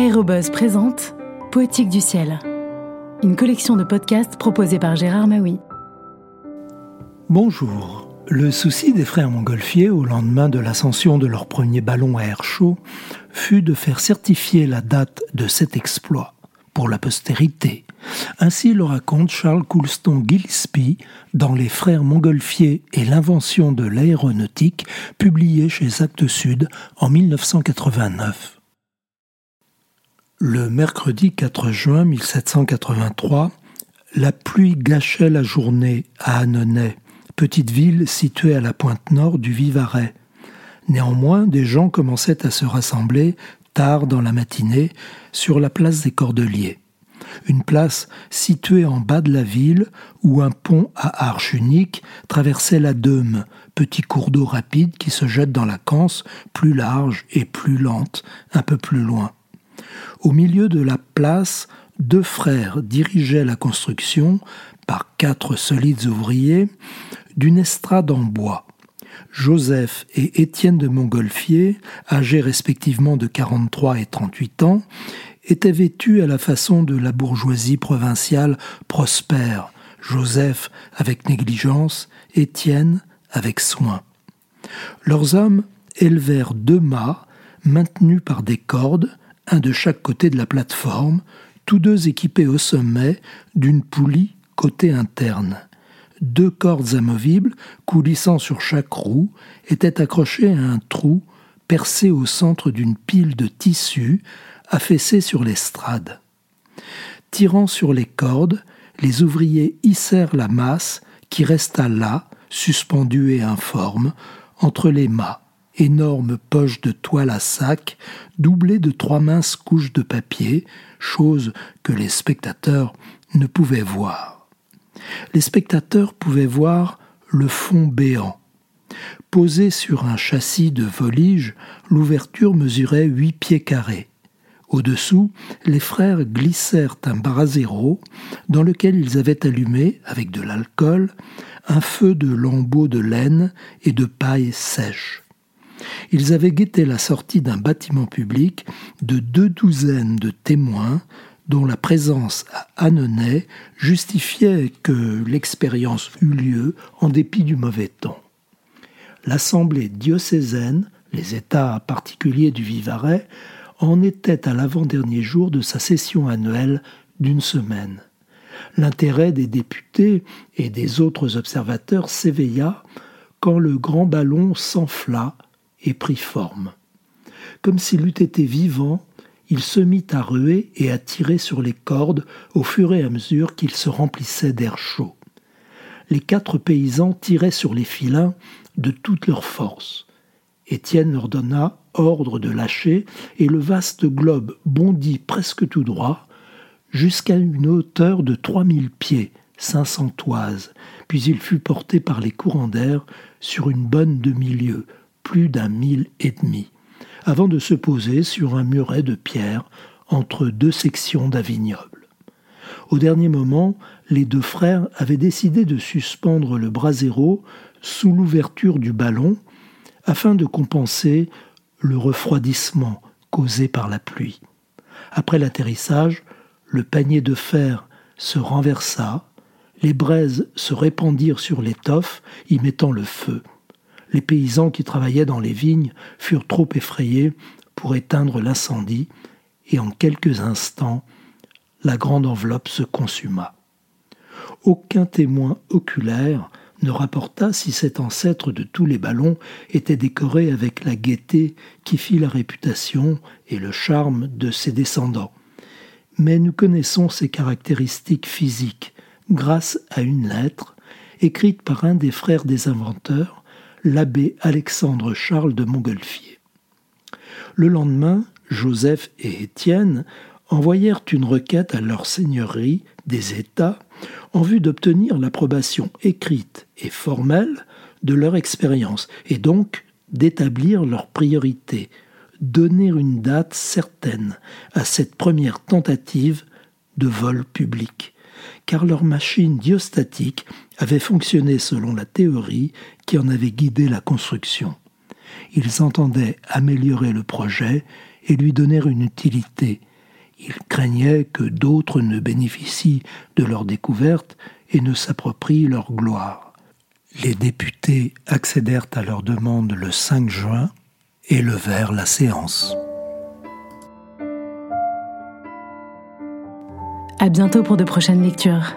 Aérobuzz présente Poétique du ciel, une collection de podcasts proposée par Gérard Maui. Bonjour. Le souci des frères Montgolfier au lendemain de l'ascension de leur premier ballon à air chaud fut de faire certifier la date de cet exploit pour la postérité. Ainsi le raconte Charles Coulston Gillespie dans Les frères Montgolfier et l'invention de l'aéronautique, publié chez Actes Sud en 1989. Le mercredi 4 juin 1783, la pluie gâchait la journée à Annonay, petite ville située à la pointe nord du Vivarais. Néanmoins, des gens commençaient à se rassembler tard dans la matinée sur la place des Cordeliers. Une place située en bas de la ville où un pont à arche unique traversait la Deume, petit cours d'eau rapide qui se jette dans la Canse, plus large et plus lente, un peu plus loin. Au milieu de la place, deux frères dirigeaient la construction, par quatre solides ouvriers, d'une estrade en bois. Joseph et Étienne de Montgolfier, âgés respectivement de 43 et 38 ans, étaient vêtus à la façon de la bourgeoisie provinciale prospère, Joseph avec négligence, Étienne avec soin. Leurs hommes élevèrent deux mâts maintenus par des cordes un de chaque côté de la plateforme, tous deux équipés au sommet d'une poulie côté interne. Deux cordes amovibles, coulissant sur chaque roue, étaient accrochées à un trou percé au centre d'une pile de tissu affaissée sur l'estrade. Tirant sur les cordes, les ouvriers hissèrent la masse qui resta là, suspendue et informe, entre les mâts énorme poche de toile à sac, doublée de trois minces couches de papier, chose que les spectateurs ne pouvaient voir. Les spectateurs pouvaient voir le fond béant. Posé sur un châssis de volige, l'ouverture mesurait huit pieds carrés. Au-dessous, les frères glissèrent un brasero dans lequel ils avaient allumé, avec de l'alcool, un feu de lambeaux de laine et de paille sèche. Ils avaient guetté la sortie d'un bâtiment public de deux douzaines de témoins dont la présence à Annonay justifiait que l'expérience eût lieu en dépit du mauvais temps. L'Assemblée diocésaine, les États particuliers du Vivarais, en était à l'avant-dernier jour de sa session annuelle d'une semaine. L'intérêt des députés et des autres observateurs s'éveilla quand le grand ballon s'enfla et prit forme. Comme s'il eût été vivant, il se mit à ruer et à tirer sur les cordes au fur et à mesure qu'il se remplissait d'air chaud. Les quatre paysans tiraient sur les filins de toute leur force. Étienne leur donna ordre de lâcher, et le vaste globe bondit presque tout droit, jusqu'à une hauteur de trois mille pieds, cinq cents toises, puis il fut porté par les courants d'air sur une bonne demi-lieue, plus d'un mille et demi, avant de se poser sur un muret de pierre entre deux sections d'avignobles. Au dernier moment, les deux frères avaient décidé de suspendre le brasero sous l'ouverture du ballon afin de compenser le refroidissement causé par la pluie. Après l'atterrissage, le panier de fer se renversa, les braises se répandirent sur l'étoffe, y mettant le feu les paysans qui travaillaient dans les vignes furent trop effrayés pour éteindre l'incendie, et en quelques instants, la grande enveloppe se consuma. Aucun témoin oculaire ne rapporta si cet ancêtre de tous les ballons était décoré avec la gaieté qui fit la réputation et le charme de ses descendants. Mais nous connaissons ses caractéristiques physiques grâce à une lettre écrite par un des frères des inventeurs l'abbé Alexandre Charles de Montgolfier. Le lendemain, Joseph et Étienne envoyèrent une requête à leur seigneurie des États en vue d'obtenir l'approbation écrite et formelle de leur expérience et donc d'établir leur priorité, donner une date certaine à cette première tentative de vol public car leur machine diostatique avait fonctionné selon la théorie qui en avait guidé la construction. Ils entendaient améliorer le projet et lui donner une utilité, Il craignait que d'autres ne bénéficient de leur découverte et ne s'approprient leur gloire. Les députés accédèrent à leur demande le 5 juin et levèrent la séance. À bientôt pour de prochaines lectures.